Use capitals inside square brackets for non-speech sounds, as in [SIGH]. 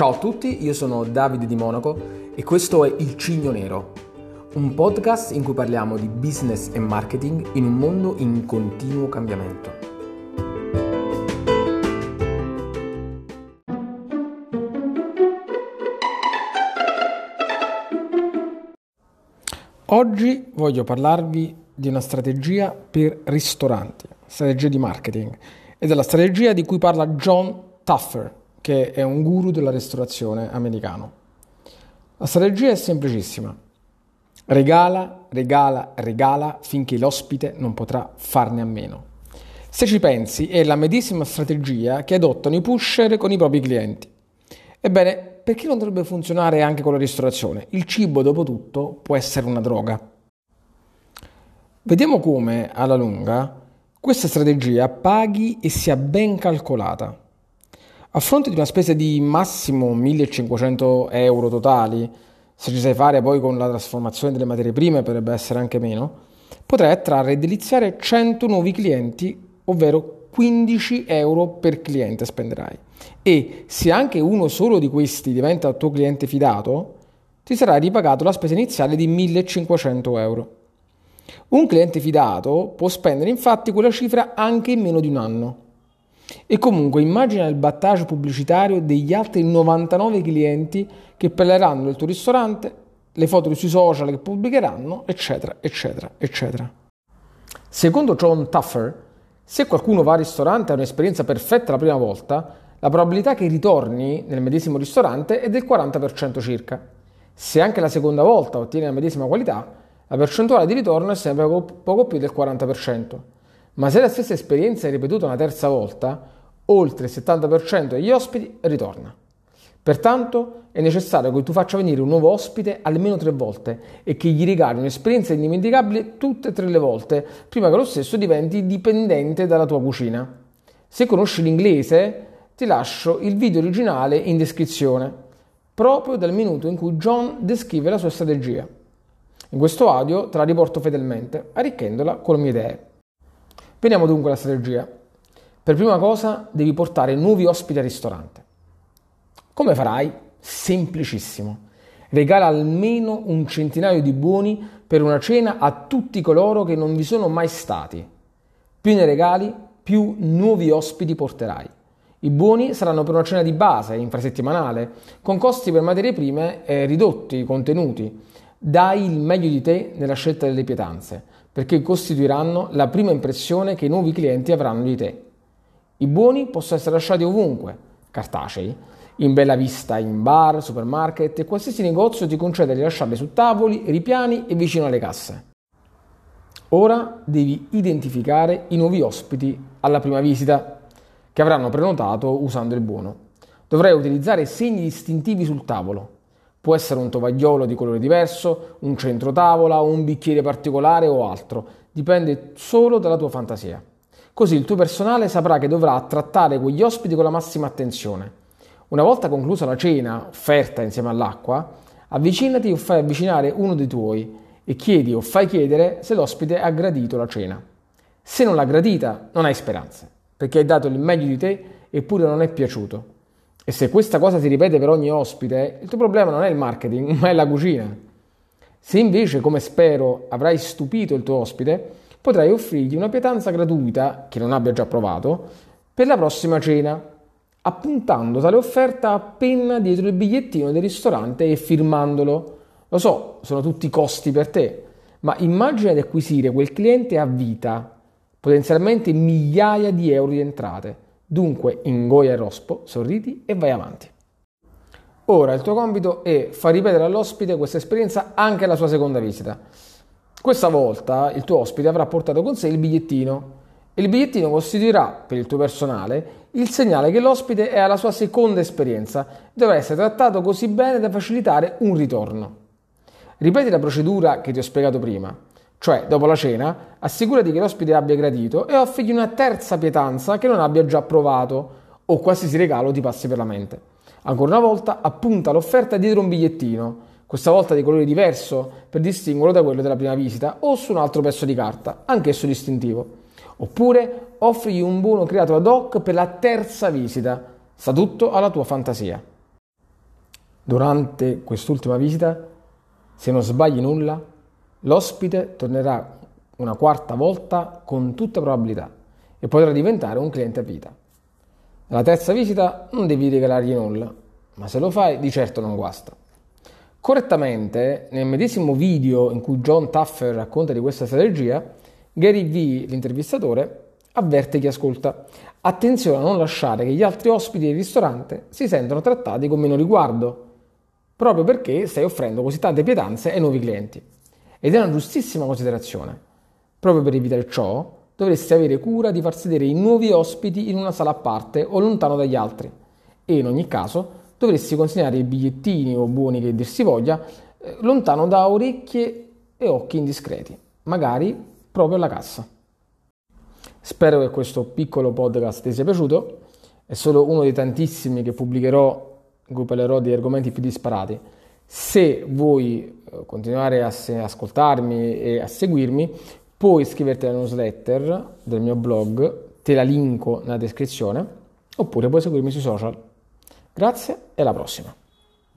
Ciao a tutti, io sono Davide di Monaco e questo è Il Cigno Nero, un podcast in cui parliamo di business e marketing in un mondo in continuo cambiamento. Oggi voglio parlarvi di una strategia per ristoranti, strategia di marketing, e della strategia di cui parla John Tuffer, che è un guru della ristorazione americano. La strategia è semplicissima. Regala, regala, regala finché l'ospite non potrà farne a meno. Se ci pensi, è la medesima strategia che adottano i pusher con i propri clienti. Ebbene, perché non dovrebbe funzionare anche con la ristorazione? Il cibo, dopo tutto, può essere una droga. Vediamo come, alla lunga, questa strategia paghi e sia ben calcolata. A fronte di una spesa di massimo 1500 euro totali, se ci sai fare poi con la trasformazione delle materie prime potrebbe essere anche meno, potrai attrarre e deliziare 100 nuovi clienti, ovvero 15 euro per cliente spenderai. E se anche uno solo di questi diventa tuo cliente fidato, ti sarai ripagato la spesa iniziale di 1500 euro. Un cliente fidato può spendere infatti quella cifra anche in meno di un anno. E comunque immagina il battage pubblicitario degli altri 99 clienti che parleranno del tuo ristorante, le foto sui social che pubblicheranno, eccetera, eccetera, eccetera. Secondo John Tuffer, se qualcuno va al ristorante e ha un'esperienza perfetta la prima volta, la probabilità che ritorni nel medesimo ristorante è del 40% circa. Se anche la seconda volta ottiene la medesima qualità, la percentuale di ritorno è sempre poco più del 40%. Ma se la stessa esperienza è ripetuta una terza volta, oltre il 70% degli ospiti ritorna. Pertanto è necessario che tu faccia venire un nuovo ospite almeno tre volte e che gli regali un'esperienza indimenticabile tutte e tre le volte prima che lo stesso diventi dipendente dalla tua cucina. Se conosci l'inglese, ti lascio il video originale in descrizione, proprio dal minuto in cui John descrive la sua strategia. In questo audio te la riporto fedelmente, arricchendola con le mie idee. Veniamo dunque alla strategia. Per prima cosa devi portare nuovi ospiti al ristorante. Come farai? Semplicissimo. Regala almeno un centinaio di buoni per una cena a tutti coloro che non vi sono mai stati. Più ne regali, più nuovi ospiti porterai. I buoni saranno per una cena di base, infrasettimanale, con costi per materie prime eh, ridotti, contenuti. Dai il meglio di te nella scelta delle pietanze perché costituiranno la prima impressione che i nuovi clienti avranno di te. I buoni possono essere lasciati ovunque, cartacei, in bella vista in bar, supermarket e qualsiasi negozio ti concede di lasciarli su tavoli, ripiani e vicino alle casse. Ora devi identificare i nuovi ospiti alla prima visita che avranno prenotato usando il buono. Dovrai utilizzare segni distintivi sul tavolo, Può essere un tovagliolo di colore diverso, un centro tavola, un bicchiere particolare o altro, dipende solo dalla tua fantasia. Così il tuo personale saprà che dovrà trattare quegli ospiti con la massima attenzione. Una volta conclusa la cena, offerta insieme all'acqua, avvicinati o fai avvicinare uno dei tuoi e chiedi o fai chiedere se l'ospite ha gradito la cena. Se non l'ha gradita, non hai speranze, perché hai dato il meglio di te eppure non è piaciuto. E se questa cosa si ripete per ogni ospite, il tuo problema non è il marketing, [LAUGHS] ma è la cucina. Se invece, come spero, avrai stupito il tuo ospite, potrai offrirgli una pietanza gratuita, che non abbia già provato, per la prossima cena, appuntando tale offerta a penna dietro il bigliettino del ristorante e firmandolo. Lo so, sono tutti costi per te, ma immagina di acquisire quel cliente a vita, potenzialmente migliaia di euro di entrate Dunque ingoia il rospo, sorridi e vai avanti. Ora il tuo compito è far ripetere all'ospite questa esperienza anche alla sua seconda visita. Questa volta il tuo ospite avrà portato con sé il bigliettino e il bigliettino costituirà per il tuo personale il segnale che l'ospite è alla sua seconda esperienza e dovrà essere trattato così bene da facilitare un ritorno. Ripeti la procedura che ti ho spiegato prima cioè, dopo la cena, assicurati che l'ospite abbia gradito e offrigli una terza pietanza che non abbia già provato o qualsiasi regalo ti passi per la mente. Ancora una volta, appunta l'offerta dietro un bigliettino, questa volta di colore diverso per distinguerlo da quello della prima visita o su un altro pezzo di carta, anch'esso distintivo. Oppure offrigli un buono creato ad hoc per la terza visita. Sta tutto alla tua fantasia. Durante quest'ultima visita, se non sbagli nulla, l'ospite tornerà una quarta volta con tutta probabilità e potrà diventare un cliente a vita. Alla terza visita non devi regalargli nulla, ma se lo fai di certo non guasta. Correttamente, nel medesimo video in cui John Taffer racconta di questa strategia, Gary V, l'intervistatore, avverte chi ascolta. Attenzione a non lasciare che gli altri ospiti del ristorante si sentano trattati con meno riguardo, proprio perché stai offrendo così tante pietanze ai nuovi clienti. Ed è una giustissima considerazione. Proprio per evitare ciò, dovresti avere cura di far sedere i nuovi ospiti in una sala a parte o lontano dagli altri. E in ogni caso, dovresti consegnare i bigliettini o buoni che dir si voglia eh, lontano da orecchie e occhi indiscreti, magari proprio alla cassa. Spero che questo piccolo podcast ti sia piaciuto, è solo uno dei tantissimi che pubblicherò in cui parlerò di argomenti più disparati. Se vuoi eh, continuare a se- ascoltarmi e a seguirmi, puoi iscriverti alla newsletter del mio blog, te la linko nella descrizione, oppure puoi seguirmi sui social. Grazie e alla prossima.